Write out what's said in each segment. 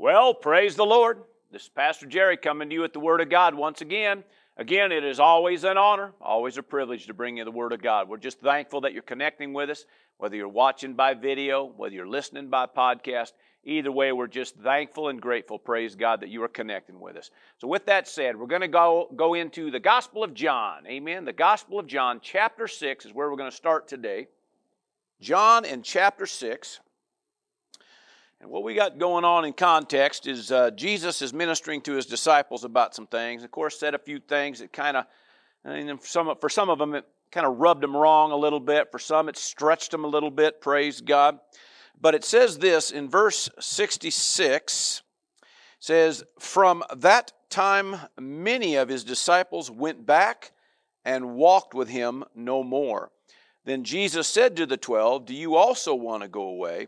Well, praise the Lord. This is Pastor Jerry coming to you with the Word of God once again. Again, it is always an honor, always a privilege to bring you the Word of God. We're just thankful that you're connecting with us, whether you're watching by video, whether you're listening by podcast. Either way, we're just thankful and grateful, praise God, that you are connecting with us. So, with that said, we're going to go, go into the Gospel of John. Amen. The Gospel of John, chapter 6, is where we're going to start today. John in chapter 6. And what we got going on in context is uh, Jesus is ministering to his disciples about some things. Of course, said a few things that kind of, and some, for some of them, it kind of rubbed them wrong a little bit. For some, it stretched them a little bit. Praise God. But it says this in verse 66 says, From that time, many of his disciples went back and walked with him no more. Then Jesus said to the twelve, Do you also want to go away?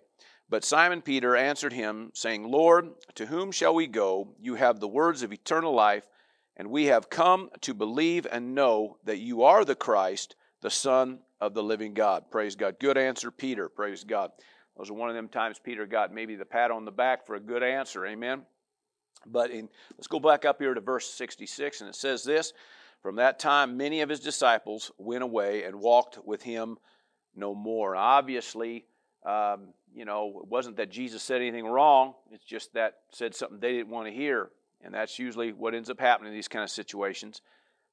But Simon Peter answered him, saying, Lord, to whom shall we go? You have the words of eternal life, and we have come to believe and know that you are the Christ, the Son of the living God. Praise God. Good answer, Peter. Praise God. Those are one of them times Peter got maybe the pat on the back for a good answer. Amen. But in, let's go back up here to verse 66, and it says this From that time, many of his disciples went away and walked with him no more. Obviously, um, you know, it wasn't that Jesus said anything wrong, it's just that said something they didn't want to hear. And that's usually what ends up happening in these kind of situations.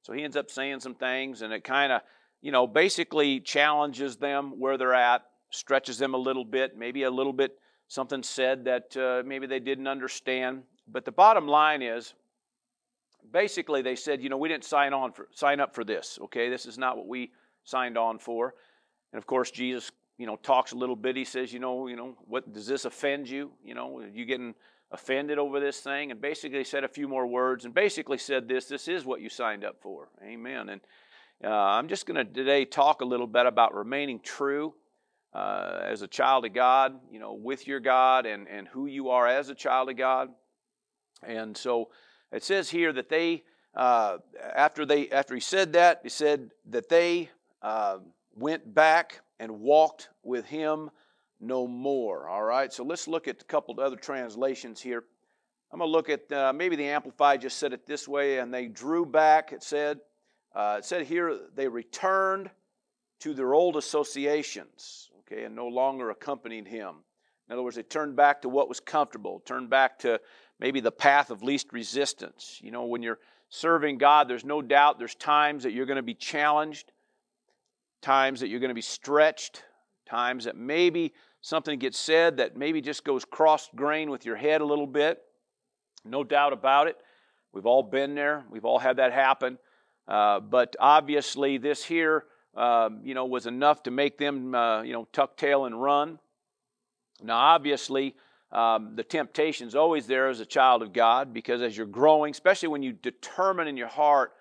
So he ends up saying some things, and it kind of, you know, basically challenges them where they're at, stretches them a little bit, maybe a little bit something said that uh, maybe they didn't understand. But the bottom line is, basically, they said, you know, we didn't sign on for sign up for this. Okay, this is not what we signed on for. And of course, Jesus you know, talks a little bit. He says, you know, you know, what does this offend you? You know, you getting offended over this thing? And basically said a few more words and basically said this, this is what you signed up for. Amen. And uh, I'm just going to today talk a little bit about remaining true uh, as a child of God, you know, with your God and, and who you are as a child of God. And so it says here that they, uh, after they, after he said that, he said that they uh, went back and walked with him no more. All right, so let's look at a couple other translations here. I'm going to look at uh, maybe the Amplified just said it this way, and they drew back, it said. Uh, it said here they returned to their old associations, okay, and no longer accompanied him. In other words, they turned back to what was comfortable, turned back to maybe the path of least resistance. You know, when you're serving God, there's no doubt there's times that you're going to be challenged times that you're going to be stretched, times that maybe something gets said that maybe just goes cross grain with your head a little bit. No doubt about it. We've all been there, we've all had that happen. Uh, but obviously, this here, uh, you know, was enough to make them, uh, you know, tuck tail and run. Now, obviously, um, the temptation is always there as a child of God because as you're growing, especially when you determine in your heart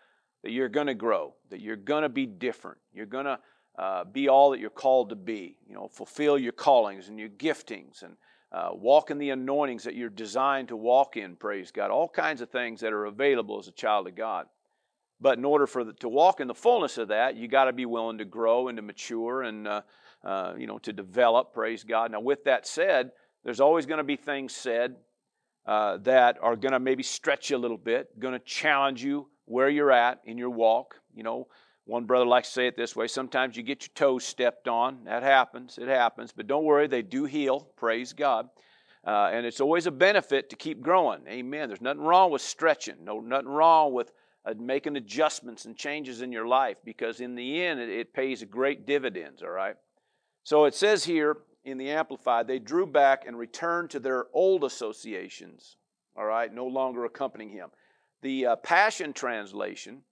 that you're going to grow, that you're going to be different, you're going to uh, be all that you're called to be. You know, fulfill your callings and your giftings and uh, walk in the anointings that you're designed to walk in, praise God. All kinds of things that are available as a child of God. But in order for the, to walk in the fullness of that, you got to be willing to grow and to mature and uh, uh, you know to develop. Praise God. Now, with that said, there's always going to be things said uh, that are going to maybe stretch you a little bit, going to challenge you where you're at in your walk. You know, one brother likes to say it this way sometimes you get your toes stepped on. That happens, it happens. But don't worry, they do heal. Praise God. Uh, and it's always a benefit to keep growing. Amen. There's nothing wrong with stretching, no, nothing wrong with uh, making adjustments and changes in your life because in the end it, it pays great dividends, all right? So it says here in the Amplified, they drew back and returned to their old associations, all right, no longer accompanying him. The uh, Passion Translation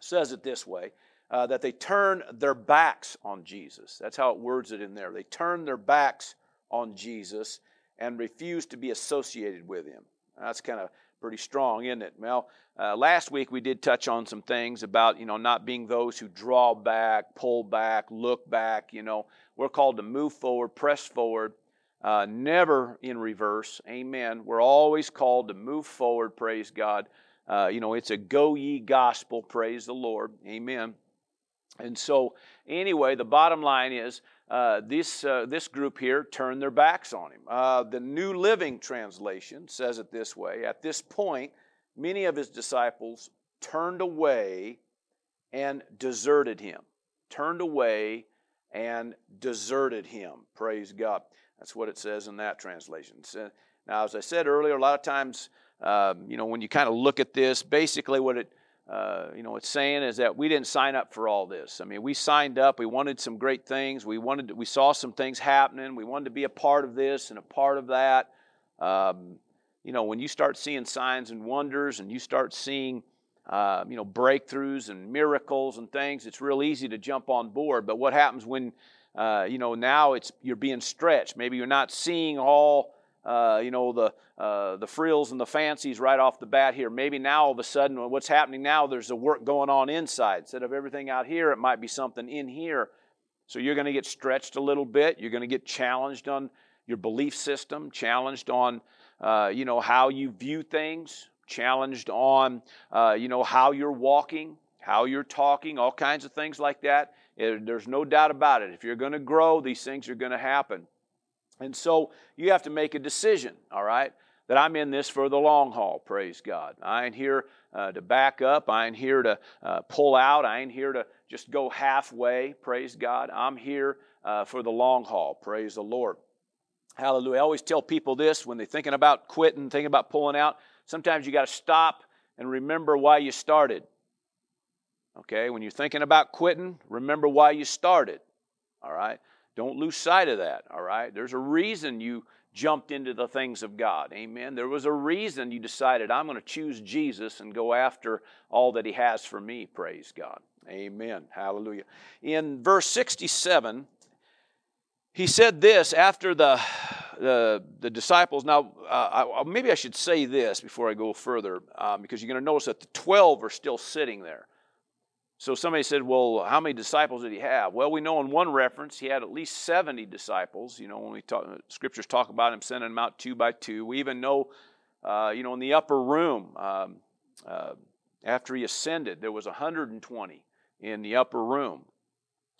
says it this way uh, that they turn their backs on Jesus. That's how it words it in there. They turn their backs on Jesus and refuse to be associated with him. That's kind of pretty strong, isn't it? Well, uh, last week we did touch on some things about you know not being those who draw back, pull back, look back. You know, we're called to move forward, press forward, uh, never in reverse. Amen. We're always called to move forward, praise God. Uh, you know, it's a go ye gospel, praise the Lord. Amen. And so, anyway, the bottom line is uh, this, uh, this group here turned their backs on him. Uh, the New Living Translation says it this way At this point, many of his disciples turned away and deserted him. Turned away and deserted him. Praise God. That's what it says in that translation. Now, as I said earlier, a lot of times, um, you know, when you kind of look at this, basically what it uh, you know, it's saying is that we didn't sign up for all this. I mean, we signed up. We wanted some great things. We wanted, to, we saw some things happening. We wanted to be a part of this and a part of that. Um, you know, when you start seeing signs and wonders, and you start seeing, uh, you know, breakthroughs and miracles and things, it's real easy to jump on board. But what happens when, uh, you know, now it's you're being stretched? Maybe you're not seeing all uh, you know, the, uh, the frills and the fancies right off the bat here. Maybe now all of a sudden, what's happening now, there's a work going on inside. Instead of everything out here, it might be something in here. So you're going to get stretched a little bit. You're going to get challenged on your belief system, challenged on, uh, you know, how you view things, challenged on, uh, you know, how you're walking, how you're talking, all kinds of things like that. It, there's no doubt about it. If you're going to grow, these things are going to happen. And so you have to make a decision, all right, that I'm in this for the long haul, praise God. I ain't here uh, to back up. I ain't here to uh, pull out. I ain't here to just go halfway, praise God. I'm here uh, for the long haul, praise the Lord. Hallelujah. I always tell people this when they're thinking about quitting, thinking about pulling out. Sometimes you got to stop and remember why you started. Okay, when you're thinking about quitting, remember why you started. All right. Don't lose sight of that, all right? There's a reason you jumped into the things of God. Amen. There was a reason you decided, I'm going to choose Jesus and go after all that He has for me. Praise God. Amen. Hallelujah. In verse 67, he said this after the, the, the disciples. Now, uh, I, maybe I should say this before I go further, um, because you're going to notice that the 12 are still sitting there. So somebody said, Well, how many disciples did he have? Well, we know in one reference he had at least 70 disciples. You know, when we talk, scriptures talk about him sending them out two by two. We even know, uh, you know, in the upper room, um, uh, after he ascended, there was 120 in the upper room.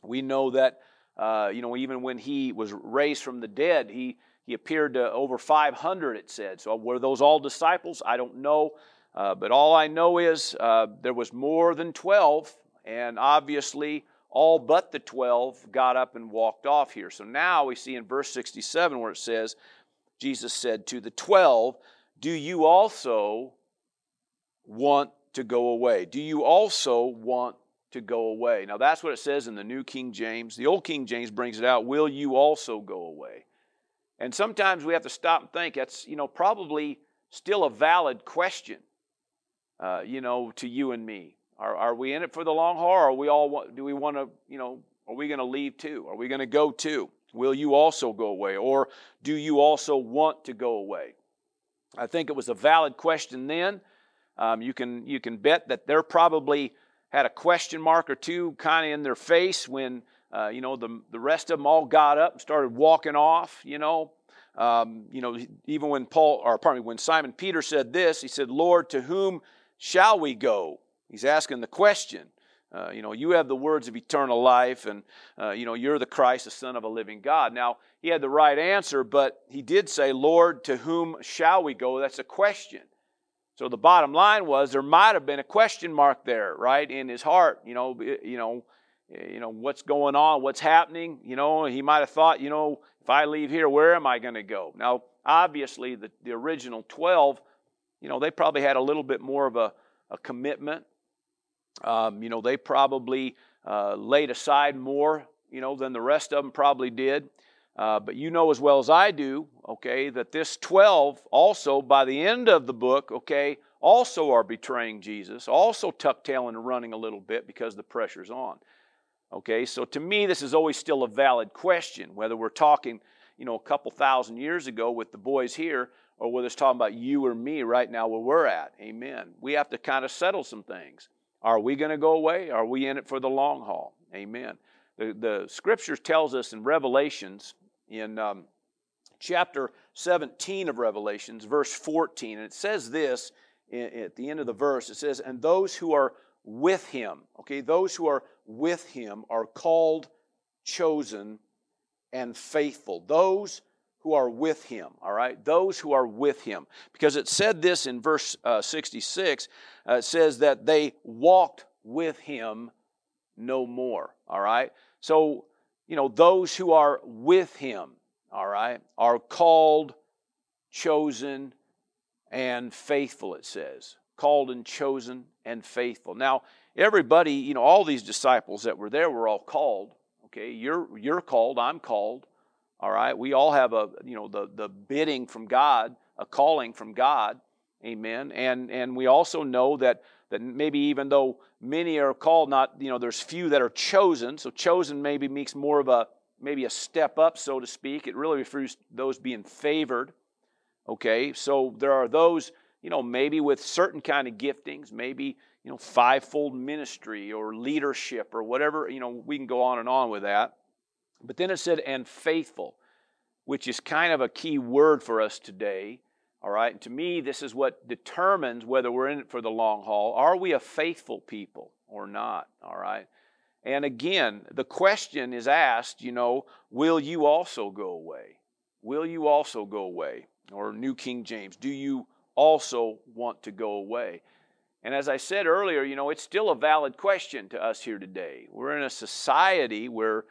We know that, uh, you know, even when he was raised from the dead, he, he appeared to over 500, it said. So were those all disciples? I don't know. Uh, but all I know is uh, there was more than 12 and obviously, all but the 12 got up and walked off here. So now we see in verse 67 where it says, Jesus said to the 12, Do you also want to go away? Do you also want to go away? Now that's what it says in the New King James. The Old King James brings it out, Will you also go away? And sometimes we have to stop and think that's, you know, probably still a valid question, uh, you know, to you and me. Are, are we in it for the long haul? Or are we all do we want to, you know, are we going to leave too? Are we going to go too? Will you also go away? Or do you also want to go away? I think it was a valid question then. Um, you, can, you can bet that they're probably had a question mark or two kind of in their face when, uh, you know, the, the rest of them all got up and started walking off, you know. Um, you know, even when Paul, or pardon me, when Simon Peter said this, he said, Lord, to whom shall we go? He's asking the question. Uh, you know, you have the words of eternal life, and, uh, you know, you're the Christ, the Son of a living God. Now, he had the right answer, but he did say, Lord, to whom shall we go? That's a question. So the bottom line was there might have been a question mark there, right, in his heart. You know, you know, you know what's going on, what's happening. You know, he might have thought, you know, if I leave here, where am I going to go? Now, obviously, the, the original 12, you know, they probably had a little bit more of a, a commitment um, you know, they probably uh, laid aside more, you know, than the rest of them probably did. Uh, but you know as well as I do, okay, that this 12 also, by the end of the book, okay, also are betraying Jesus, also tuck tailing and running a little bit because the pressure's on. Okay, so to me, this is always still a valid question, whether we're talking, you know, a couple thousand years ago with the boys here, or whether it's talking about you or me right now where we're at. Amen. We have to kind of settle some things. Are we going to go away? Are we in it for the long haul? Amen. The, the scriptures tells us in Revelations, in um, chapter 17 of Revelations, verse 14, and it says this at the end of the verse, it says, and those who are with him, okay, those who are with him are called, chosen, and faithful. Those who are with him, all right? Those who are with him. Because it said this in verse uh, 66, uh, it says that they walked with him no more, all right? So, you know, those who are with him, all right, are called, chosen, and faithful, it says. Called and chosen and faithful. Now, everybody, you know, all these disciples that were there were all called. Okay, you're you're called, I'm called. All right, we all have a you know the the bidding from God, a calling from God. Amen. And and we also know that that maybe even though many are called, not you know there's few that are chosen. So chosen maybe makes more of a maybe a step up, so to speak. It really refers those being favored. Okay, so there are those you know maybe with certain kind of giftings, maybe you know, fivefold ministry or leadership or whatever, you know, we can go on and on with that. But then it said, and faithful, which is kind of a key word for us today. All right. And to me, this is what determines whether we're in it for the long haul. Are we a faithful people or not? All right. And again, the question is asked, you know, will you also go away? Will you also go away? Or New King James, do you also want to go away? And as I said earlier, you know, it's still a valid question to us here today. We're in a society where,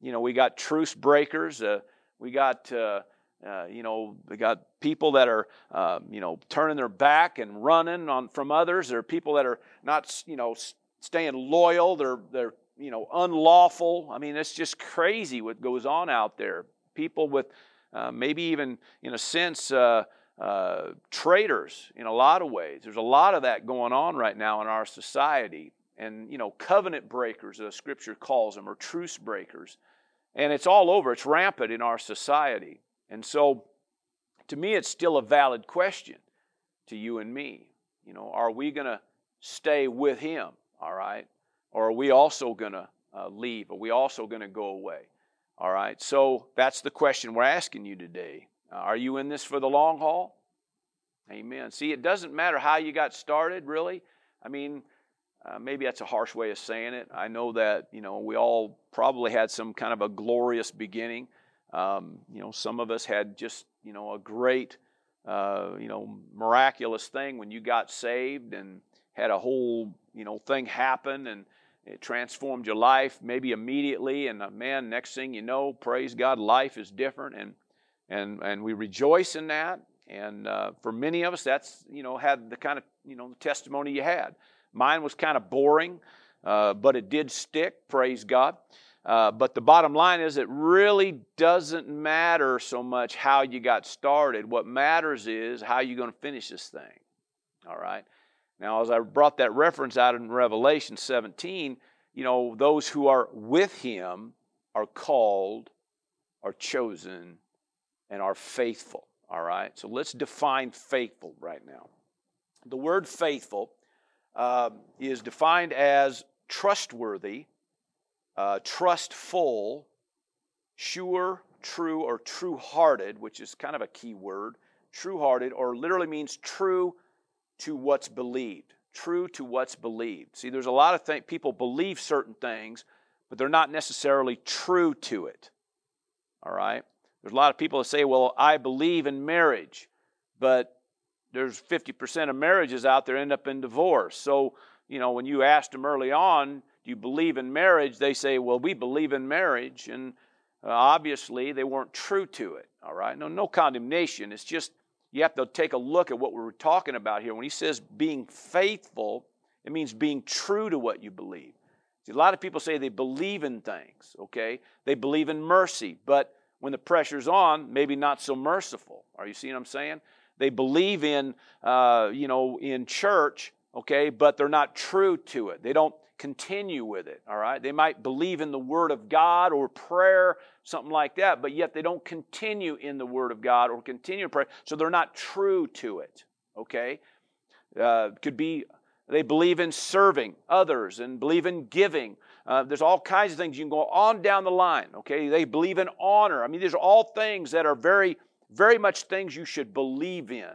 you know, we got truce breakers, uh, we got, uh, uh, you know, we got people that are, uh, you know, turning their back and running on from others. There are people that are not, you know, staying loyal. They're, they're, you know, unlawful. I mean, it's just crazy what goes on out there. People with, uh, maybe even, in a sense, uh, uh, traitors in a lot of ways. There's a lot of that going on right now in our society. And, you know, covenant breakers, as scripture calls them, or truce breakers. And it's all over, it's rampant in our society. And so, to me, it's still a valid question to you and me. You know, are we going to stay with Him, all right? Or are we also going to uh, leave? Are we also going to go away? All right, so that's the question we're asking you today. Uh, are you in this for the long haul? Amen. See, it doesn't matter how you got started, really. I mean, uh, maybe that's a harsh way of saying it. I know that, you know, we all probably had some kind of a glorious beginning. Um, you know, some of us had just, you know, a great, uh, you know, miraculous thing when you got saved and had a whole, you know, thing happen and it transformed your life maybe immediately. And uh, man, next thing you know, praise God, life is different. And and and we rejoice in that. And uh, for many of us, that's you know had the kind of you know testimony you had. Mine was kind of boring, uh, but it did stick. Praise God. Uh, but the bottom line is, it really doesn't matter so much how you got started. What matters is how you're going to finish this thing. All right. Now, as I brought that reference out in Revelation 17, you know, those who are with him are called, are chosen, and are faithful. All right, so let's define faithful right now. The word faithful uh, is defined as trustworthy, uh, trustful, sure, true, or true hearted, which is kind of a key word. True hearted, or literally means true to what's believed. True to what's believed. See, there's a lot of th- people believe certain things, but they're not necessarily true to it. All right? There's a lot of people that say, well, I believe in marriage, but there's 50% of marriages out there end up in divorce. So, you know, when you asked them early on, do you believe in marriage? They say, well, we believe in marriage. And uh, obviously, they weren't true to it. All right? No, no condemnation. It's just you have to take a look at what we're talking about here. When he says being faithful, it means being true to what you believe. See, a lot of people say they believe in things, okay? They believe in mercy, but when the pressure's on, maybe not so merciful. Are you seeing what I'm saying? They believe in, uh, you know, in church, okay, but they're not true to it. They don't continue with it, all right? They might believe in the Word of God or prayer, something like that, but yet they don't continue in the Word of God or continue to pray, so they're not true to it, okay? Uh, could be they believe in serving others and believe in giving uh, there's all kinds of things you can go on down the line. Okay, they believe in honor. I mean, these are all things that are very, very much things you should believe in.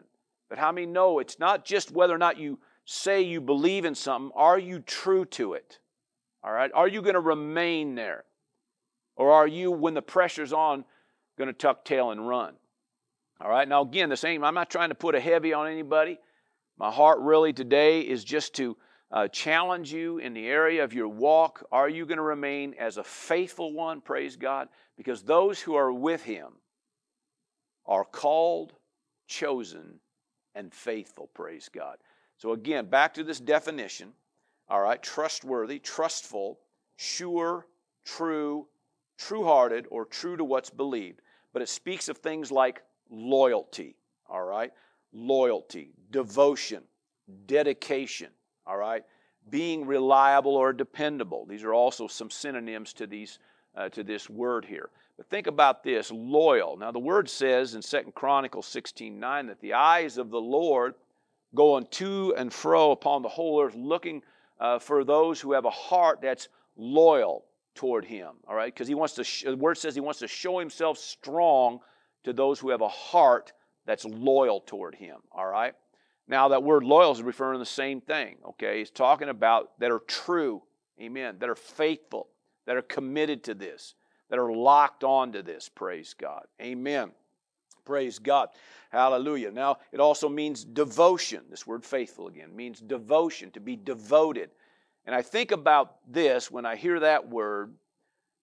But how many know it's not just whether or not you say you believe in something, are you true to it? All right, are you going to remain there? Or are you, when the pressure's on, going to tuck tail and run? All right, now again, the same, I'm not trying to put a heavy on anybody. My heart really today is just to uh, challenge you in the area of your walk. Are you going to remain as a faithful one? Praise God. Because those who are with Him are called, chosen, and faithful. Praise God. So again, back to this definition. All right, trustworthy, trustful, sure, true, true hearted, or true to what's believed. But it speaks of things like loyalty. All right, loyalty, devotion, dedication, all right, being reliable or dependable. These are also some synonyms to these uh, to this word here. Think about this, loyal. Now the word says in Second Chronicles 16:9 that the eyes of the Lord go on to and fro upon the whole earth looking uh, for those who have a heart that's loyal toward him, all right? Because he wants to sh- the word says he wants to show himself strong to those who have a heart that's loyal toward him, all right? Now, that word loyal is referring to the same thing, okay? He's talking about that are true, amen, that are faithful, that are committed to this, that are locked onto this, praise God, amen. Praise God. Hallelujah. Now, it also means devotion. This word faithful again means devotion, to be devoted. And I think about this when I hear that word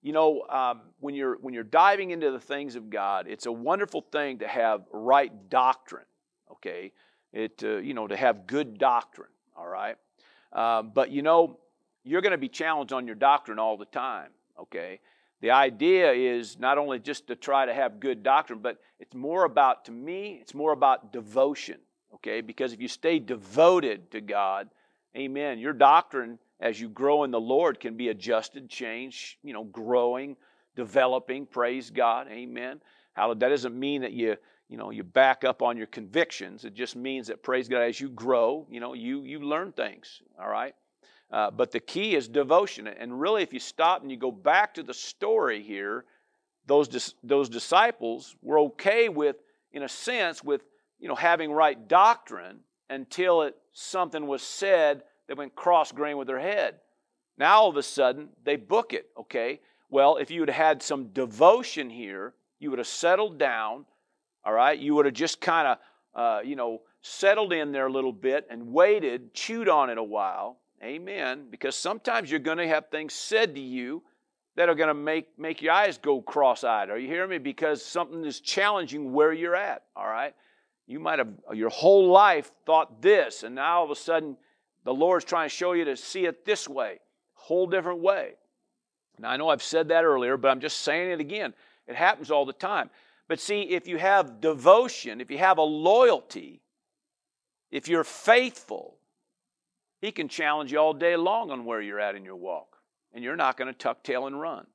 you know, um, when you're when you're diving into the things of God, it's a wonderful thing to have right doctrine. Okay, it uh, you know to have good doctrine. All right, um, but you know you're going to be challenged on your doctrine all the time. Okay, the idea is not only just to try to have good doctrine, but it's more about to me. It's more about devotion. Okay, because if you stay devoted to God, Amen. Your doctrine as you grow in the Lord can be adjusted, changed, you know, growing, developing. Praise God. Amen. How that doesn't mean that you, you know, you back up on your convictions. It just means that praise God as you grow, you know, you you learn things. All right. Uh, but the key is devotion. And really, if you stop and you go back to the story here, those those disciples were okay with, in a sense, with you know having right doctrine until it something was said that went cross grain with their head. Now all of a sudden, they book it, okay? Well, if you had had some devotion here, you would have settled down, all right? You would have just kind of, uh, you know, settled in there a little bit and waited, chewed on it a while. Amen. Because sometimes you're going to have things said to you that are going to make, make your eyes go cross eyed. Are you hearing me? Because something is challenging where you're at, all right? You might have your whole life thought this, and now all of a sudden the Lord's trying to show you to see it this way, whole different way. Now, I know I've said that earlier, but I'm just saying it again. It happens all the time. But see, if you have devotion, if you have a loyalty, if you're faithful, He can challenge you all day long on where you're at in your walk. And you're not going to tuck tail and run.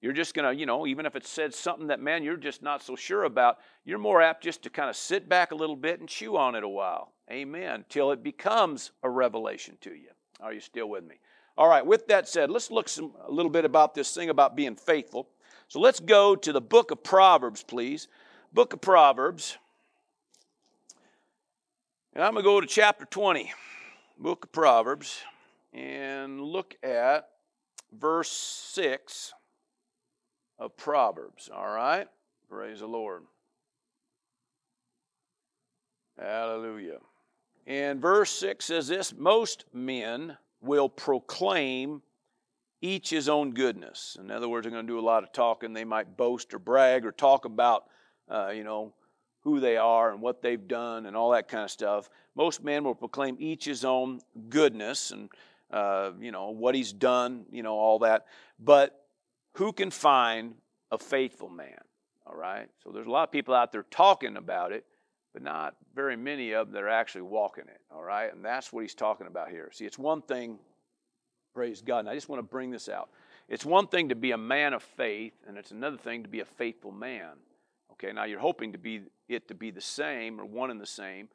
You're just going to, you know, even if it said something that, man, you're just not so sure about, you're more apt just to kind of sit back a little bit and chew on it a while. Amen. Till it becomes a revelation to you. Are you still with me? All right, with that said, let's look some, a little bit about this thing about being faithful. So let's go to the book of Proverbs, please. Book of Proverbs. And I'm going to go to chapter 20, book of Proverbs, and look at verse 6 of Proverbs. All right? Praise the Lord. Hallelujah. And verse 6 says this Most men will proclaim each his own goodness. In other words, they're going to do a lot of talking. They might boast or brag or talk about, uh, you know, who they are and what they've done and all that kind of stuff. Most men will proclaim each his own goodness and, uh, you know, what he's done, you know, all that. But who can find a faithful man? All right? So there's a lot of people out there talking about it, but not very many of them that are actually walking it, all right? And that's what he's talking about here. See, it's one thing, praise God, and I just want to bring this out. It's one thing to be a man of faith, and it's another thing to be a faithful man. Okay, now you're hoping to be it to be the same or one and the same,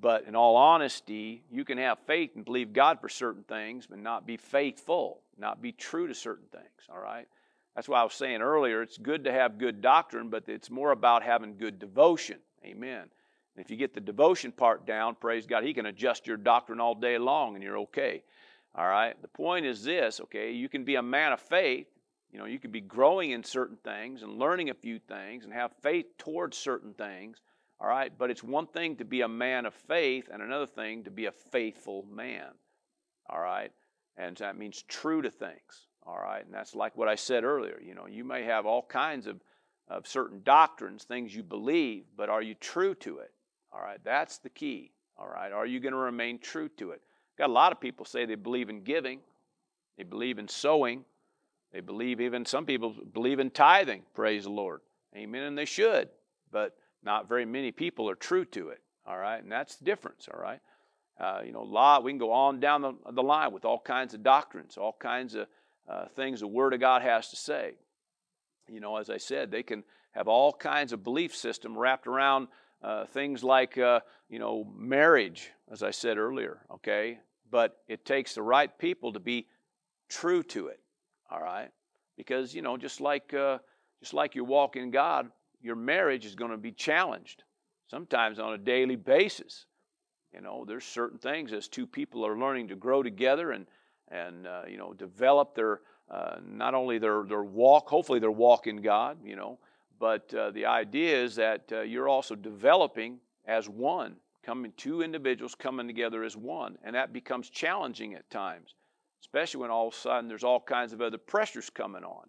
but in all honesty, you can have faith and believe God for certain things, but not be faithful, not be true to certain things, all right? That's why I was saying earlier, it's good to have good doctrine, but it's more about having good devotion. Amen. If you get the devotion part down, praise God, He can adjust your doctrine all day long and you're okay. All right? The point is this, okay? You can be a man of faith, You know, you could be growing in certain things and learning a few things and have faith towards certain things. All right, but it's one thing to be a man of faith and another thing to be a faithful man. All right, and that means true to things. All right, and that's like what I said earlier. You know, you may have all kinds of, of certain doctrines, things you believe, but are you true to it? All right, that's the key. All right, are you going to remain true to it? Got a lot of people say they believe in giving, they believe in sowing, they believe even some people believe in tithing. Praise the Lord, Amen, and they should, but not very many people are true to it. All right, and that's the difference. All right, uh, you know, lot. We can go on down the, the line with all kinds of doctrines, all kinds of uh, things the Word of God has to say. You know, as I said, they can have all kinds of belief system wrapped around uh, things like, uh, you know, marriage, as I said earlier, okay? But it takes the right people to be true to it, all right? Because, you know, just like, uh, just like you walk in God, your marriage is going to be challenged, sometimes on a daily basis. You know, there's certain things as two people are learning to grow together and, and uh, you know, develop their, uh, not only their, their walk, hopefully their walk in God, you know, but uh, the idea is that uh, you're also developing as one, coming two individuals coming together as one, and that becomes challenging at times, especially when all of a sudden there's all kinds of other pressures coming on.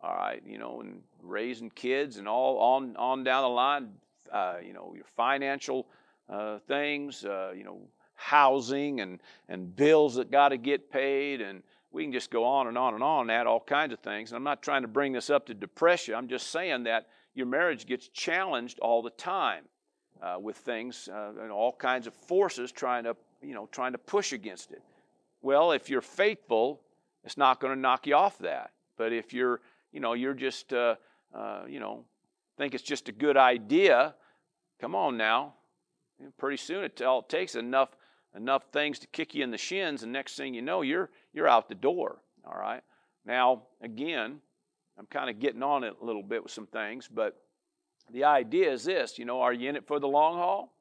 All right, you know, and raising kids and all on on down the line, uh, you know, your financial uh, things, uh, you know, housing and and bills that got to get paid and we can just go on and on and on add all kinds of things. And I'm not trying to bring this up to depress you. I'm just saying that your marriage gets challenged all the time uh, with things uh, and all kinds of forces trying to, you know, trying to push against it. Well, if you're faithful, it's not going to knock you off that. But if you're, you know, you're just, uh, uh, you know, think it's just a good idea, come on now. Pretty soon it all takes enough enough things to kick you in the shins, and next thing you know, you're you're out the door. All right. Now, again, I'm kind of getting on it a little bit with some things, but the idea is this you know, are you in it for the long haul?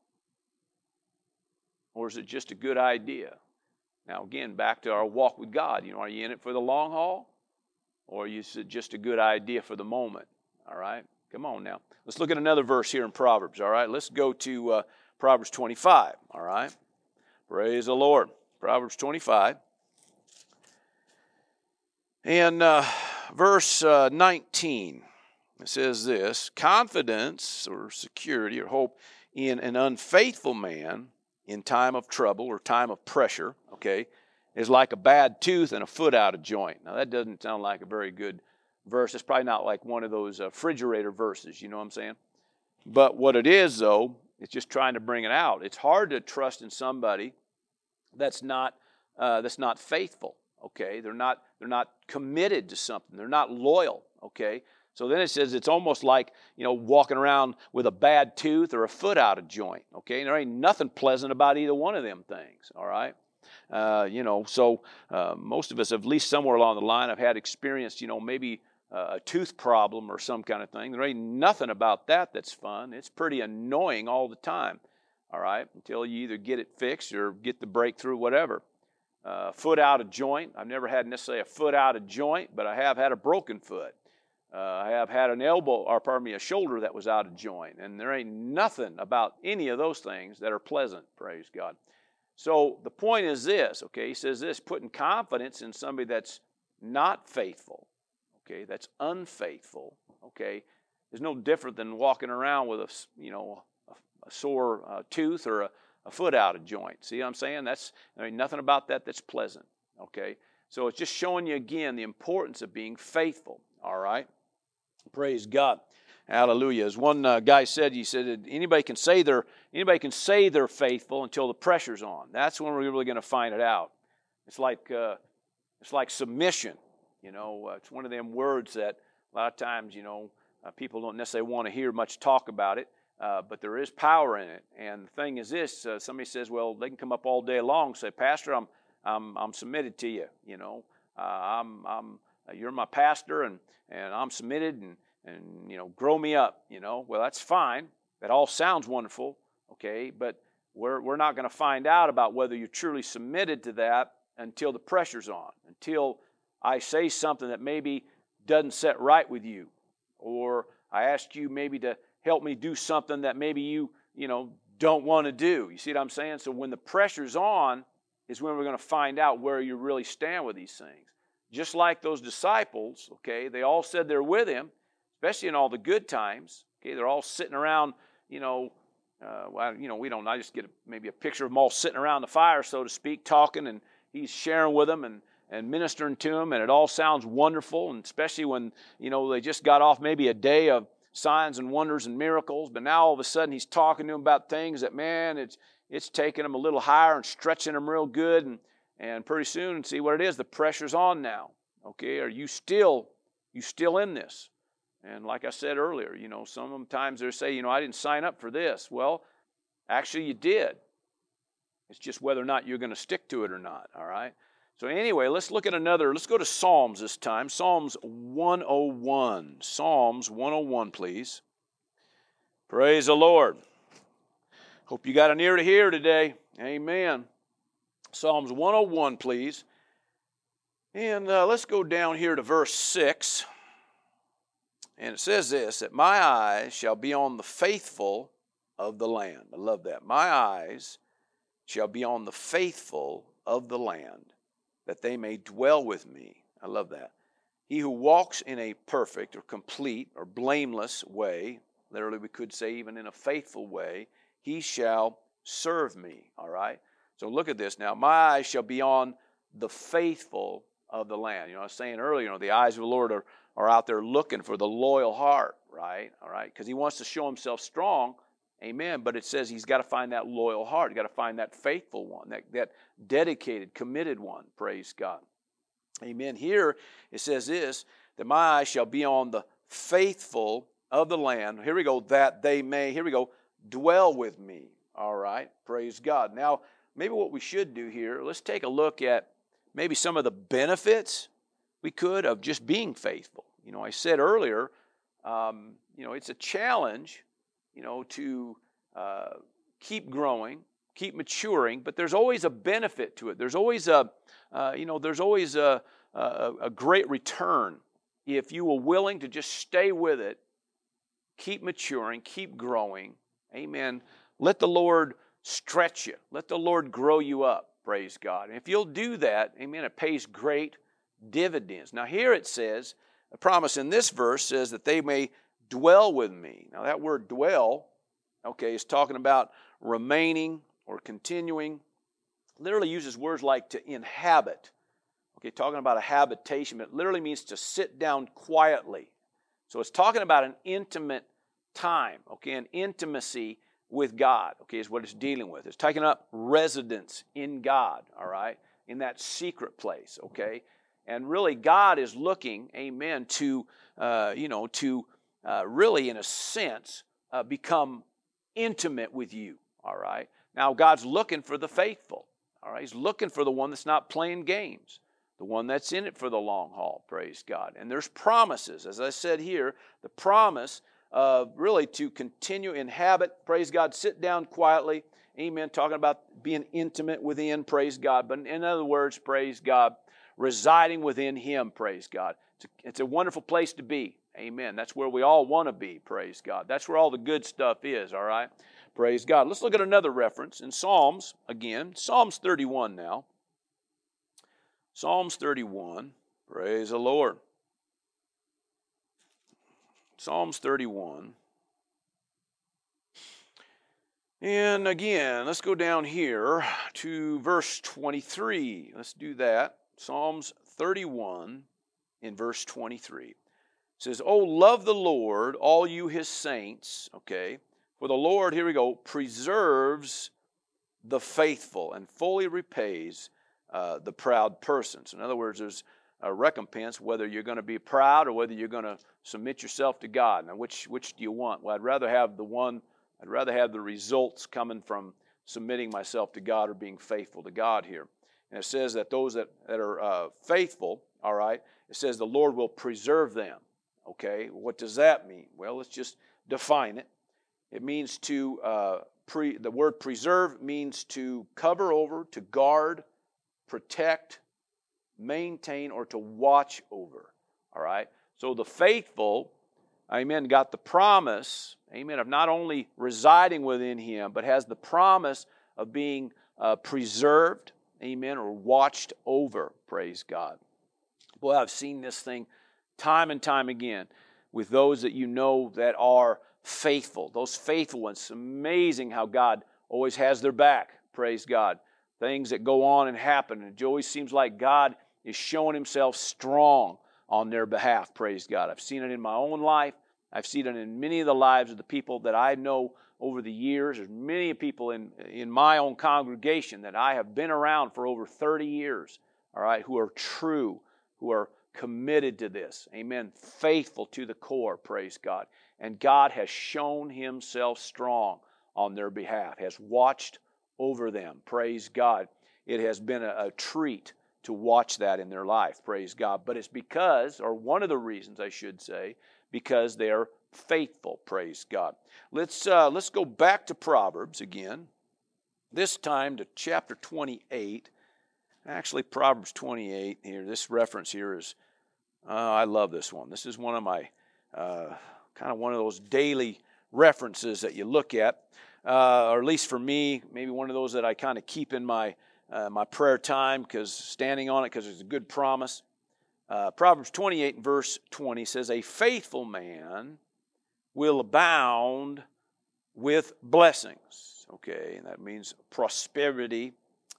Or is it just a good idea? Now, again, back to our walk with God. You know, are you in it for the long haul? Or is it just a good idea for the moment? All right? Come on now. Let's look at another verse here in Proverbs. All right? Let's go to uh, Proverbs 25. All right? Praise the Lord. Proverbs 25. And uh, verse uh, 19, it says this confidence or security or hope in an unfaithful man in time of trouble or time of pressure, okay, is like a bad tooth and a foot out of joint. Now, that doesn't sound like a very good verse. It's probably not like one of those uh, refrigerator verses, you know what I'm saying? But what it is, though, it's just trying to bring it out. It's hard to trust in somebody that's not, uh, that's not faithful okay they're not they're not committed to something they're not loyal okay so then it says it's almost like you know walking around with a bad tooth or a foot out of joint okay? There ain't nothing pleasant about either one of them things all right? Uh, you know so uh, most of us at least somewhere along the line have had experienced you know maybe a tooth problem or some kind of thing. There ain't nothing about that that's fun. It's pretty annoying all the time all right until you either get it fixed or get the breakthrough whatever. Uh, foot out of joint. I've never had necessarily a foot out of joint, but I have had a broken foot. Uh, I have had an elbow, or pardon me, a shoulder that was out of joint. And there ain't nothing about any of those things that are pleasant, praise God. So the point is this, okay? He says this putting confidence in somebody that's not faithful, okay, that's unfaithful, okay, is no different than walking around with a, you know, a, a sore uh, tooth or a, a foot out of joint. See what I'm saying? That's I mean nothing about that that's pleasant. Okay? So it's just showing you again the importance of being faithful. All right? Praise God. Hallelujah. As one uh, guy said, he said anybody can say they're anybody can say they're faithful until the pressure's on. That's when we're really going to find it out. It's like uh, it's like submission. You know, uh, it's one of them words that a lot of times you know uh, people don't necessarily want to hear much talk about it. Uh, but there is power in it. And the thing is this uh, somebody says, well, they can come up all day long and say, Pastor, I'm, I'm, I'm submitted to you. You know, I'm, I'm, you're my pastor and, and I'm submitted and, and, you know, grow me up. You know, well, that's fine. That all sounds wonderful, okay? But we're, we're not going to find out about whether you're truly submitted to that until the pressure's on, until I say something that maybe doesn't set right with you, or I ask you maybe to help me do something that maybe you, you know, don't want to do. You see what I'm saying? So when the pressure's on, is when we're going to find out where you really stand with these things. Just like those disciples, okay, they all said they're with him, especially in all the good times. Okay, they're all sitting around, you know, uh, well, you know, we don't. I just get a, maybe a picture of them all sitting around the fire, so to speak, talking, and he's sharing with them and and ministering to them, and it all sounds wonderful. And especially when you know they just got off maybe a day of signs and wonders and miracles, but now all of a sudden he's talking to them about things that man, it's it's taking them a little higher and stretching them real good, and and pretty soon see what it is. The pressure's on now. Okay, are you still you still in this? And like I said earlier, you know, sometimes they say, you know, I didn't sign up for this. Well, actually, you did. It's just whether or not you're going to stick to it or not, all right? So, anyway, let's look at another. Let's go to Psalms this time. Psalms 101. Psalms 101, please. Praise the Lord. Hope you got an ear to hear today. Amen. Psalms 101, please. And uh, let's go down here to verse 6. And it says this that my eyes shall be on the faithful of the land. I love that. My eyes shall be on the faithful of the land, that they may dwell with me. I love that. He who walks in a perfect or complete or blameless way, literally, we could say even in a faithful way, he shall serve me. All right? So look at this now. My eyes shall be on the faithful of the land. You know, I was saying earlier, you know, the eyes of the Lord are are out there looking for the loyal heart, right? All right, because he wants to show himself strong, amen. But it says he's got to find that loyal heart. He's got to find that faithful one, that, that dedicated, committed one. Praise God. Amen. Here it says this that my eyes shall be on the faithful of the land. Here we go, that they may, here we go, dwell with me. All right, praise God. Now, maybe what we should do here, let's take a look at maybe some of the benefits we could of just being faithful. You know, I said earlier, um, you know, it's a challenge, you know, to uh, keep growing, keep maturing, but there's always a benefit to it. There's always a, uh, you know, there's always a, a, a great return if you are willing to just stay with it, keep maturing, keep growing. Amen. Let the Lord stretch you. Let the Lord grow you up. Praise God. And if you'll do that, amen, it pays great dividends. Now, here it says, a promise in this verse says that they may dwell with me. Now, that word dwell, okay, is talking about remaining or continuing. Literally uses words like to inhabit. Okay, talking about a habitation, but it literally means to sit down quietly. So it's talking about an intimate time, okay, an intimacy with God, okay, is what it's dealing with. It's taking up residence in God, all right, in that secret place, okay. And really, God is looking, amen, to, uh, you know, to uh, really, in a sense, uh, become intimate with you, all right? Now, God's looking for the faithful, all right? He's looking for the one that's not playing games, the one that's in it for the long haul, praise God. And there's promises, as I said here, the promise of really to continue inhabit, praise God, sit down quietly, amen, talking about being intimate within, praise God. But in other words, praise God, residing within Him, praise God. It's a, it's a wonderful place to be. Amen. That's where we all want to be, praise God. That's where all the good stuff is, all right? Praise God. Let's look at another reference in Psalms, again, Psalms 31 now. Psalms 31. Praise the Lord. Psalms 31. And again, let's go down here to verse 23. Let's do that. Psalms 31 in verse 23. It says, Oh, love the Lord, all you his saints. Okay. For the Lord, here we go, preserves the faithful and fully repays uh, the proud persons. In other words, there's a recompense whether you're going to be proud or whether you're going to submit yourself to God. Now, which, which do you want? Well, I'd rather have the one, I'd rather have the results coming from submitting myself to God or being faithful to God here. And it says that those that, that are uh, faithful, all right, it says the Lord will preserve them. Okay, what does that mean? Well, let's just define it. It means to, uh, pre, the word preserve means to cover over, to guard, protect, maintain, or to watch over. All right? So the faithful, amen, got the promise, amen, of not only residing within him, but has the promise of being uh, preserved, amen, or watched over, praise God. Boy, I've seen this thing time and time again with those that you know that are faithful. Those faithful ones. Amazing how God always has their back, praise God. Things that go on and happen, it always seems like God is showing Himself strong on their behalf, praise God. I've seen it in my own life. I've seen it in many of the lives of the people that I know over the years. There's many people in, in my own congregation that I have been around for over 30 years, all right, who are true, who are committed to this. Amen. Faithful to the core, praise God. And God has shown Himself strong on their behalf, has watched over them, praise God. It has been a, a treat to watch that in their life, praise God. But it's because, or one of the reasons I should say, because they are faithful, praise God. Let's, uh, let's go back to Proverbs again, this time to chapter 28. Actually, Proverbs 28 here, this reference here is, uh, I love this one. This is one of my, uh, kind of one of those daily references that you look at, uh, or at least for me, maybe one of those that I kind of keep in my, uh, my prayer time because standing on it because it's a good promise. Uh, Proverbs 28 verse 20 says, A faithful man will abound with blessings. Okay, and that means prosperity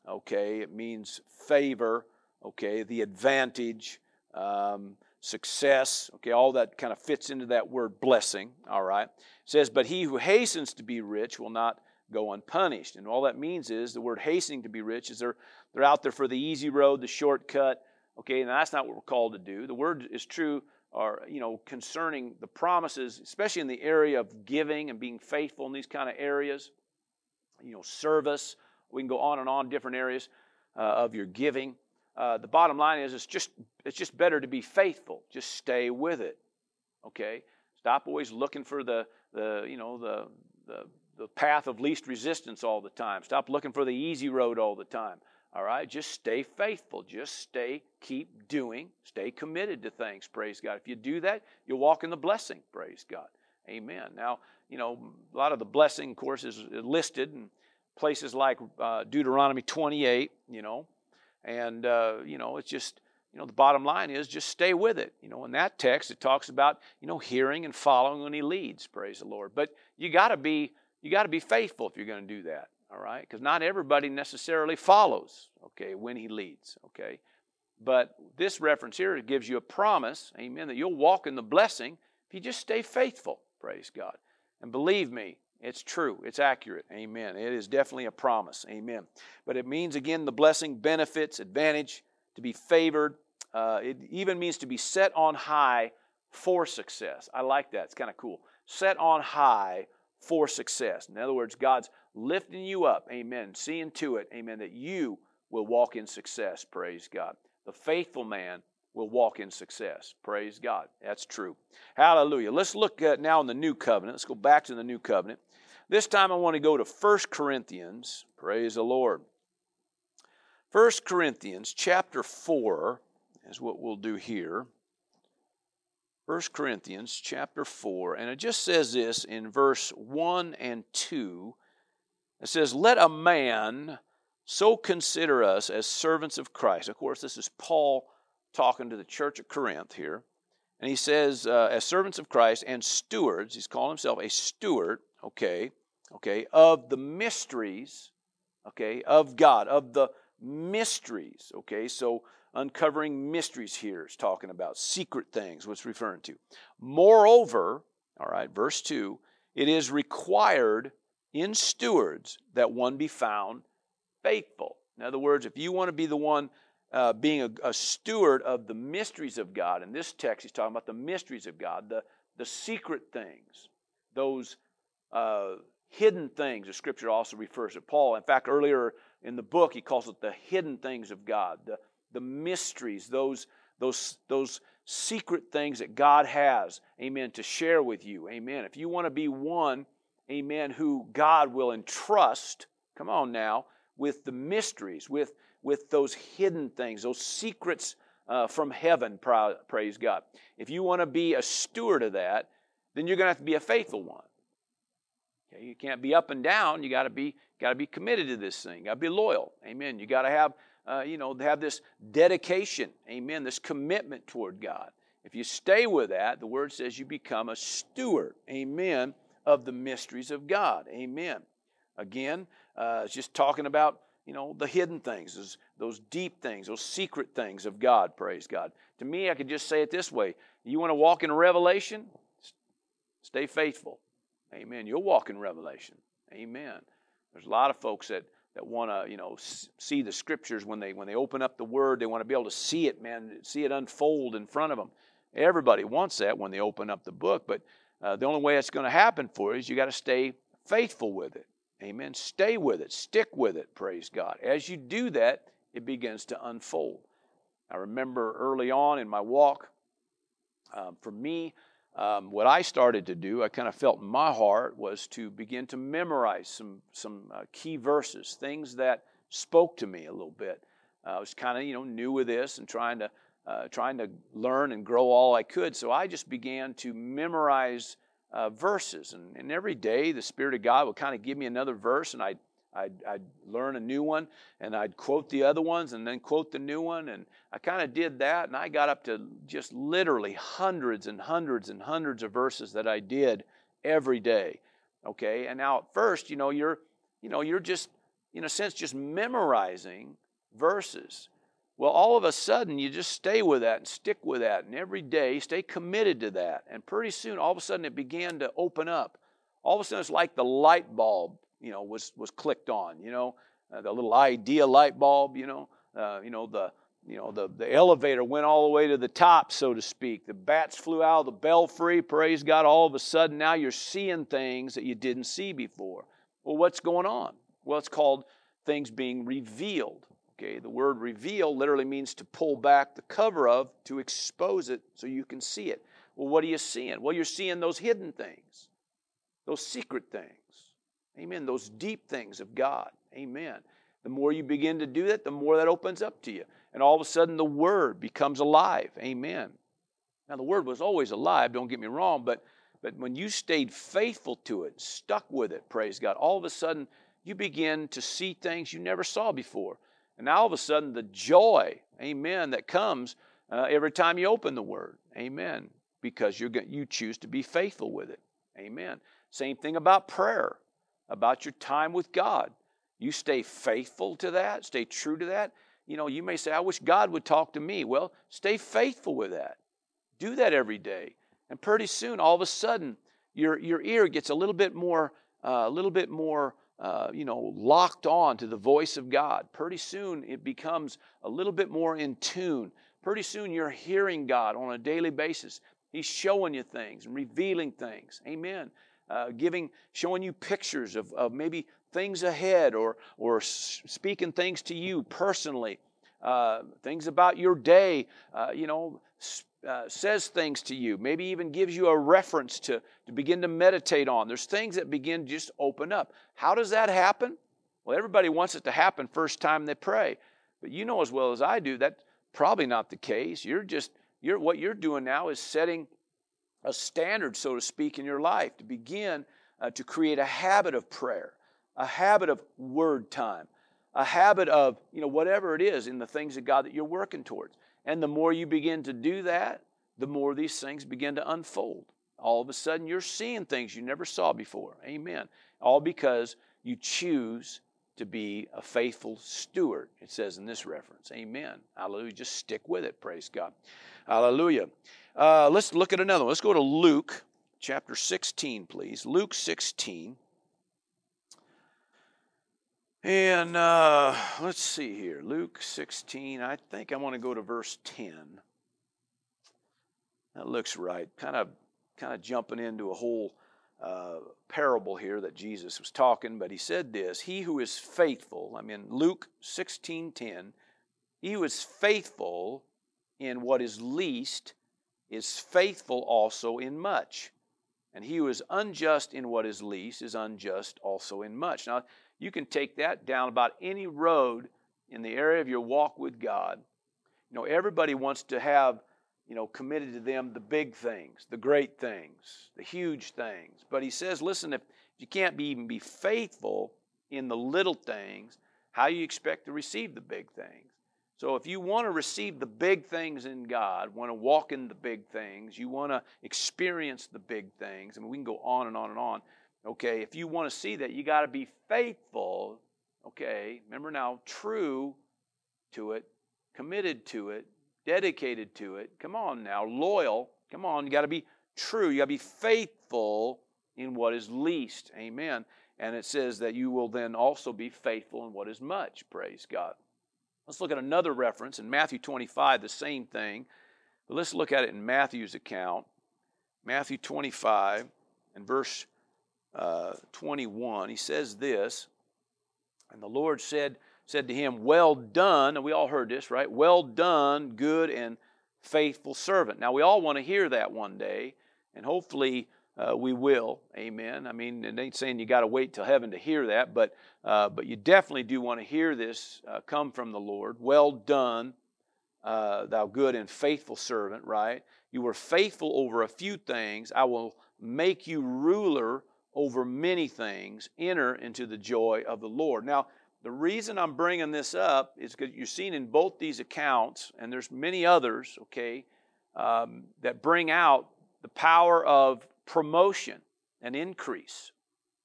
okay? It means favor, okay? The advantage, um, success, okay? All that kind of fits into that word blessing, all right? It says, But he who hastens to be rich will not go unpunished. And all that means is the word hastening to be rich is they're, they're out there for the easy road, the shortcut, okay? And that's not what we're called to do. The word is true or you know concerning the promises especially in the area of giving and being faithful in these kind of areas you know service we can go on and on different areas uh, of your giving. Uh, the bottom line is it's just it's just better to be faithful. Just stay with it. Okay? Stop always looking for the the you know the the the path of least resistance all the time. Stop looking for the easy road all the time. All right? Just stay faithful. Just stay, keep doing, stay committed to things. Praise God. If you do that, you'll walk in the blessing. Praise God. Amen. Now, you know, a lot of the blessing, of course, is listed, and places like uh, Deuteronomy 28, you know, and, uh, you know, it's just, you know, the bottom line is just stay with it. You know, in that text, it talks about, you know, hearing and following when he leads, praise the Lord. But you got to be, you got to be faithful if you're going to do that, all right? Because not everybody necessarily follows, okay, when he leads, okay? But this reference here gives you a promise, amen, that you'll walk in the blessing if you just stay faithful, praise God. And believe me, it's true. It's accurate. Amen. It is definitely a promise. Amen. But it means, again, the blessing, benefits, advantage, to be favored. Uh, it even means to be set on high for success. I like that. It's kind of cool. Set on high for success. In other words, God's lifting you up. Amen. Seeing to it. Amen. That you will walk in success. Praise God. The faithful man will walk in success. Praise God. That's true. Hallelujah. Let's look at now in the new covenant. Let's go back to the new covenant. This time I want to go to 1 Corinthians. Praise the Lord. 1 Corinthians chapter 4 is what we'll do here. 1 Corinthians chapter 4, and it just says this in verse 1 and 2. It says, Let a man so consider us as servants of Christ. Of course, this is Paul talking to the church at Corinth here. And he says, uh, as servants of Christ and stewards, he's calling himself a steward, okay, okay, of the mysteries, okay, of God, of the mysteries, okay. So uncovering mysteries here is talking about secret things, what's referring to. Moreover, all right, verse 2, it is required in stewards that one be found faithful. In other words, if you want to be the one uh, being a, a, steward of the mysteries of God, in this text, he's talking about the mysteries of God, the, the secret things, those uh, hidden things, the scripture also refers to Paul. In fact, earlier in the book, he calls it the hidden things of God, the, the mysteries, those, those, those secret things that God has, amen, to share with you, amen. If you want to be one, amen, who God will entrust, come on now, with the mysteries, with, with those hidden things, those secrets uh, from heaven, praise God. If you want to be a steward of that, then you're going to have to be a faithful one. Okay? You can't be up and down. You got to be got to be committed to this thing. Got to be loyal. Amen. You got to have uh, you know have this dedication. Amen. This commitment toward God. If you stay with that, the word says you become a steward. Amen. Of the mysteries of God. Amen. Again, uh, it's just talking about you know the hidden things, those, those deep things, those secret things of God. Praise God. To me, I could just say it this way: You want to walk in revelation? Stay faithful. Amen. You'll walk in revelation. Amen. There's a lot of folks that that want to you know see the scriptures when they when they open up the word they want to be able to see it man see it unfold in front of them everybody wants that when they open up the book but uh, the only way it's going to happen for you is you got to stay faithful with it. Amen. Stay with it. Stick with it praise god. As you do that it begins to unfold. I remember early on in my walk um, for me um, what I started to do, I kind of felt in my heart, was to begin to memorize some some uh, key verses, things that spoke to me a little bit. Uh, I was kind of you know new with this and trying to uh, trying to learn and grow all I could. So I just began to memorize uh, verses, and, and every day the Spirit of God would kind of give me another verse, and I'd I'd, I'd, learn a new one and I'd quote the other ones and then quote the new one. And I kind of did that and I got up to just literally hundreds and hundreds and hundreds of verses that I did every day. Okay. And now at first, you know, you're, you know, you're just, in a sense, just memorizing verses. Well, all of a sudden, you just stay with that and stick with that. And every day, stay committed to that. And pretty soon, all of a sudden, it began to open up. All of a sudden, it's like the light bulb you know, was, was clicked on, you know, uh, the little idea light bulb, you know, uh, you know, the, you know, the, the elevator went all the way to the top, so to speak. The bats flew out of the belfry, praise God. All of a sudden, now you're seeing things that you didn't see before. Well, what's going on? Well, it's called things being revealed. Okay, the word reveal literally means to pull back the cover of, to expose it so you can see it. Well, what are you seeing? Well, you're seeing those hidden things, those secret things. Amen. Those deep things of God. Amen. The more you begin to do that, the more that opens up to you. And all of a sudden, the Word becomes alive. Amen. Now, the Word was always alive, don't get me wrong, but, but when you stayed faithful to it, stuck with it, praise God, all of a sudden, you begin to see things you never saw before. And now, all of a sudden, the joy, amen, that comes uh, every time you open the Word. Amen. Because you're, you choose to be faithful with it. Amen. Same thing about prayer about your time with God. You stay faithful to that, stay true to that. You know, you may say, I wish God would talk to me. Well, stay faithful with that. Do that every day. And pretty soon, all of a sudden, your, your ear gets a little bit more, uh, a little bit more, uh, you know, locked on to the voice of God. Pretty soon, it becomes a little bit more in tune. Pretty soon, you're hearing God on a daily basis. He's showing you things and revealing things. Amen uh, giving, showing you pictures of, of maybe things ahead or, or speaking things to you personally, uh, things about your day, uh, you know, uh, says things to you, maybe even gives you a reference to, to begin to meditate on. There's things that begin to just open up. How does that happen? Well, everybody wants it to happen first time they pray. But you know as well as I do, that's probably not the case. You're just, you're, what you're doing now is setting a standard, so to speak, in your life to begin uh, to create a habit of prayer, a habit of word time, a habit of, you know, whatever it is in the things of God that you're working towards. And the more you begin to do that, the more these things begin to unfold. All of a sudden, you're seeing things you never saw before. Amen. All because you choose to be a faithful steward, it says in this reference. Amen. Hallelujah. Just stick with it. Praise God. Hallelujah. Uh, let's look at another one. Let's go to Luke chapter 16, please. Luke 16. And uh, let's see here. Luke 16. I think I want to go to verse 10. That looks right. Kind of, kind of jumping into a whole uh, parable here that Jesus was talking, but he said this: He who is faithful. I mean, Luke 16:10. He who is faithful in what is least is faithful also in much. And he who is unjust in what is least is unjust also in much. Now, you can take that down about any road in the area of your walk with God. You know, everybody wants to have, you know, committed to them the big things, the great things, the huge things. But he says, listen, if you can't be, even be faithful in the little things, how you expect to receive the big things? So if you want to receive the big things in God, want to walk in the big things, you want to experience the big things, I mean, we can go on and on and on. Okay, if you want to see that, you got to be faithful. Okay, remember now, true to it, committed to it, dedicated to it. Come on now, loyal. Come on, you got to be true. You got to be faithful in what is least. Amen. And it says that you will then also be faithful in what is much. Praise God. Let's look at another reference in Matthew 25, the same thing. But let's look at it in Matthew's account. Matthew 25 and verse uh, 21. He says this, and the Lord said, said to him, Well done. And we all heard this, right? Well done, good and faithful servant. Now, we all want to hear that one day, and hopefully uh, we will. Amen. I mean, it ain't saying you got to wait till heaven to hear that, but, uh, but you definitely do want to hear this uh, come from the Lord. Well done, uh, thou good and faithful servant, right? You were faithful over a few things. I will make you ruler over many things. Enter into the joy of the Lord. Now, the reason I'm bringing this up is because you're seeing in both these accounts, and there's many others, okay, um, that bring out the power of promotion and increase,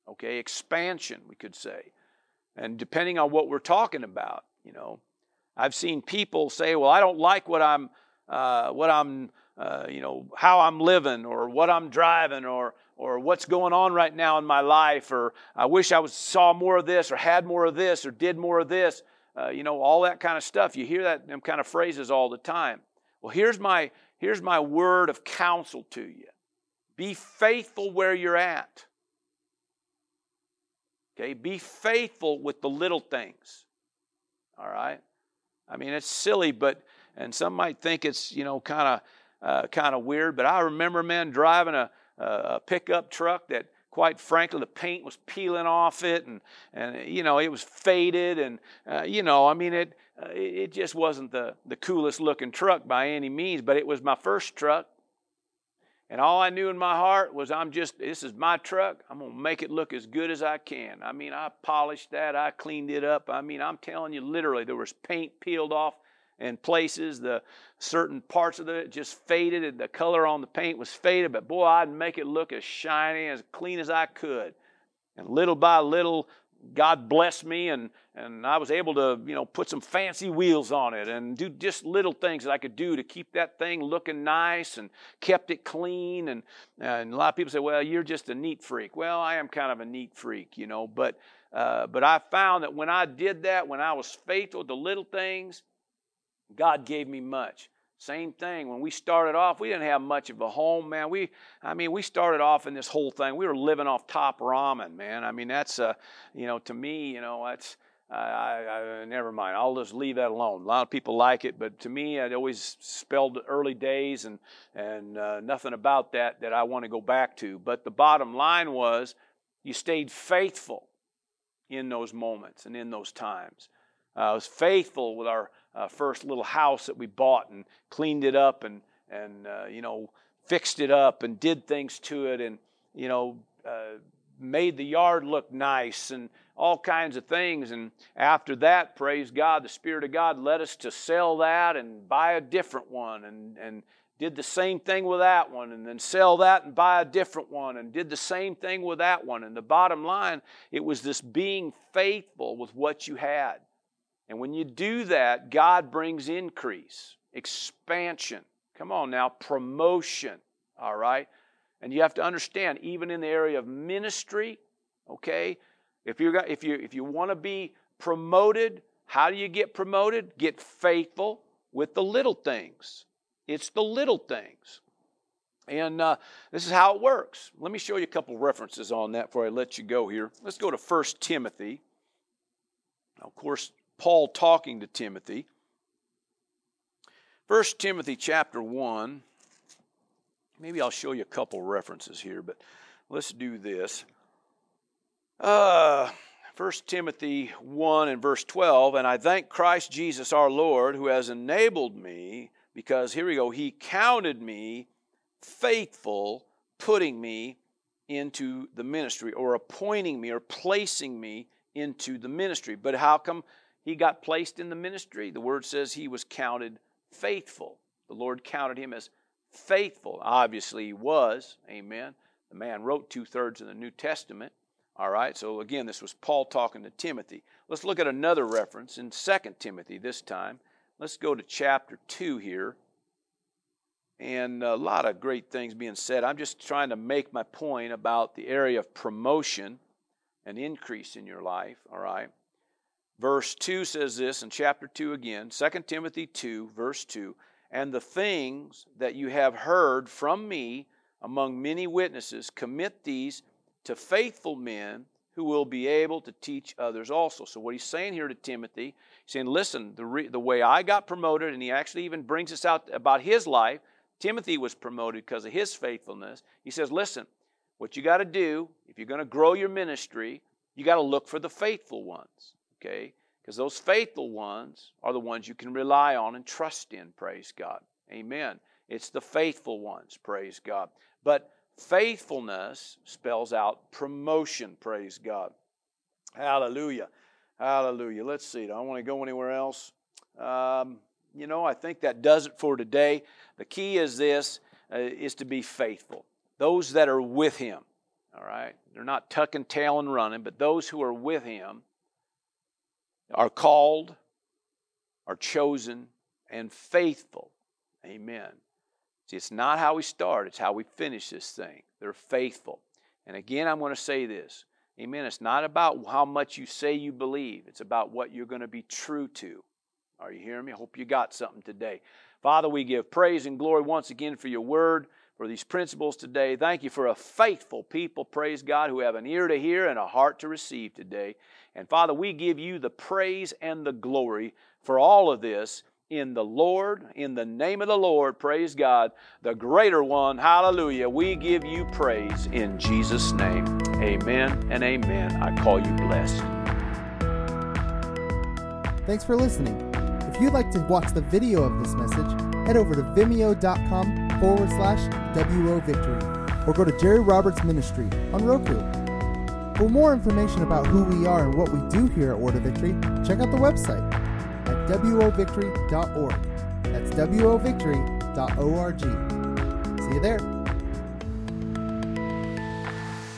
okay, expansion, we could say. And depending on what we're talking about, you know, I've seen people say, well, I don't like what I'm, uh, what I'm, uh, you know, how I'm living or what I'm driving or, or what's going on right now in my life or I wish I was, saw more of this or had more of this or did more of this. Uh, you know, all that kind of stuff. You hear that them kind of phrases all the time. Well, here's my here's my word of counsel to you. Be faithful where you're at. Okay, be faithful with the little things. All right? I mean, it's silly, but, and some might think it's, you know, kind of uh, kind of weird, but I remember, man, driving a, a pickup truck that, quite frankly, the paint was peeling off it, and, and you know, it was faded, and, uh, you know, I mean, it, uh, it just wasn't the, the coolest looking truck by any means, but it was my first truck. And all I knew in my heart was, I'm just, this is my truck. I'm going to make it look as good as I can. I mean, I polished that, I cleaned it up. I mean, I'm telling you, literally, there was paint peeled off in places. The certain parts of it just faded, and the color on the paint was faded. But boy, I'd make it look as shiny, as clean as I could. And little by little, God blessed me and, and I was able to, you know, put some fancy wheels on it and do just little things that I could do to keep that thing looking nice and kept it clean. And, and a lot of people say, well, you're just a neat freak. Well, I am kind of a neat freak, you know, but, uh, but I found that when I did that, when I was faithful to little things, God gave me much. Same thing. When we started off, we didn't have much of a home, man. We, I mean, we started off in this whole thing. We were living off top ramen, man. I mean, that's, uh, you know, to me, you know, that's, I, I, I, never mind. I'll just leave that alone. A lot of people like it, but to me, it always spelled early days and and uh, nothing about that that I want to go back to. But the bottom line was, you stayed faithful in those moments and in those times. Uh, I was faithful with our uh, first little house that we bought and cleaned it up and and uh, you know fixed it up and did things to it and you know made the yard look nice and all kinds of things. And after that praise god the spirit of god led us to sell that and buy a different one and and did the same thing with that one and then sell that and buy a different one and did the same thing with that one. And the bottom line it was this being faithful with what you had and when you do that, God brings increase, expansion. Come on now, promotion. All right? And you have to understand, even in the area of ministry, okay, if you're, if you if you want to be promoted, how do you get promoted? Get faithful with the little things. It's the little things. And uh, this is how it works. Let me show you a couple references on that before I let you go here. Let's go to 1 Timothy. Now, of course, Paul talking to Timothy. 1 Timothy chapter 1. Maybe I'll show you a couple references here, but let's do this. Uh, 1 Timothy 1 and verse 12, and I thank Christ Jesus our Lord who has enabled me, because here we go, he counted me faithful, putting me into the ministry, or appointing me, or placing me into the ministry. But how come he got placed in the ministry? The word says he was counted faithful. The Lord counted him as faithful. Obviously, he was. Amen. The man wrote two thirds of the New Testament. All right, so again, this was Paul talking to Timothy. Let's look at another reference in 2 Timothy this time. Let's go to chapter 2 here. And a lot of great things being said. I'm just trying to make my point about the area of promotion and increase in your life. All right. Verse 2 says this in chapter 2 again, 2 Timothy 2, verse 2 And the things that you have heard from me among many witnesses, commit these to faithful men who will be able to teach others also. So, what he's saying here to Timothy, he's saying, listen, the, re- the way I got promoted, and he actually even brings us out about his life. Timothy was promoted because of his faithfulness. He says, listen, what you got to do, if you're going to grow your ministry, you got to look for the faithful ones, okay? Because those faithful ones are the ones you can rely on and trust in, praise God. Amen. It's the faithful ones, praise God. But Faithfulness spells out promotion, praise God. Hallelujah. Hallelujah. Let's see. Do I want to go anywhere else? Um, you know, I think that does it for today. The key is this uh, is to be faithful. Those that are with him, all right? They're not tucking tail and running, but those who are with him are called, are chosen, and faithful. Amen. See, it's not how we start, it's how we finish this thing. They're faithful. And again, I'm going to say this. Amen. It's not about how much you say you believe, it's about what you're going to be true to. Are you hearing me? I hope you got something today. Father, we give praise and glory once again for your word, for these principles today. Thank you for a faithful people, praise God, who have an ear to hear and a heart to receive today. And Father, we give you the praise and the glory for all of this in the Lord, in the name of the Lord, praise God, the greater one, hallelujah. We give you praise in Jesus' name. Amen and amen. I call you blessed. Thanks for listening. If you'd like to watch the video of this message, head over to vimeo.com forward slash WO Victory or go to Jerry Roberts Ministry on Roku. For more information about who we are and what we do here at Word of Victory, check out the website at wovictory.org. That's wovictory.org. See you there.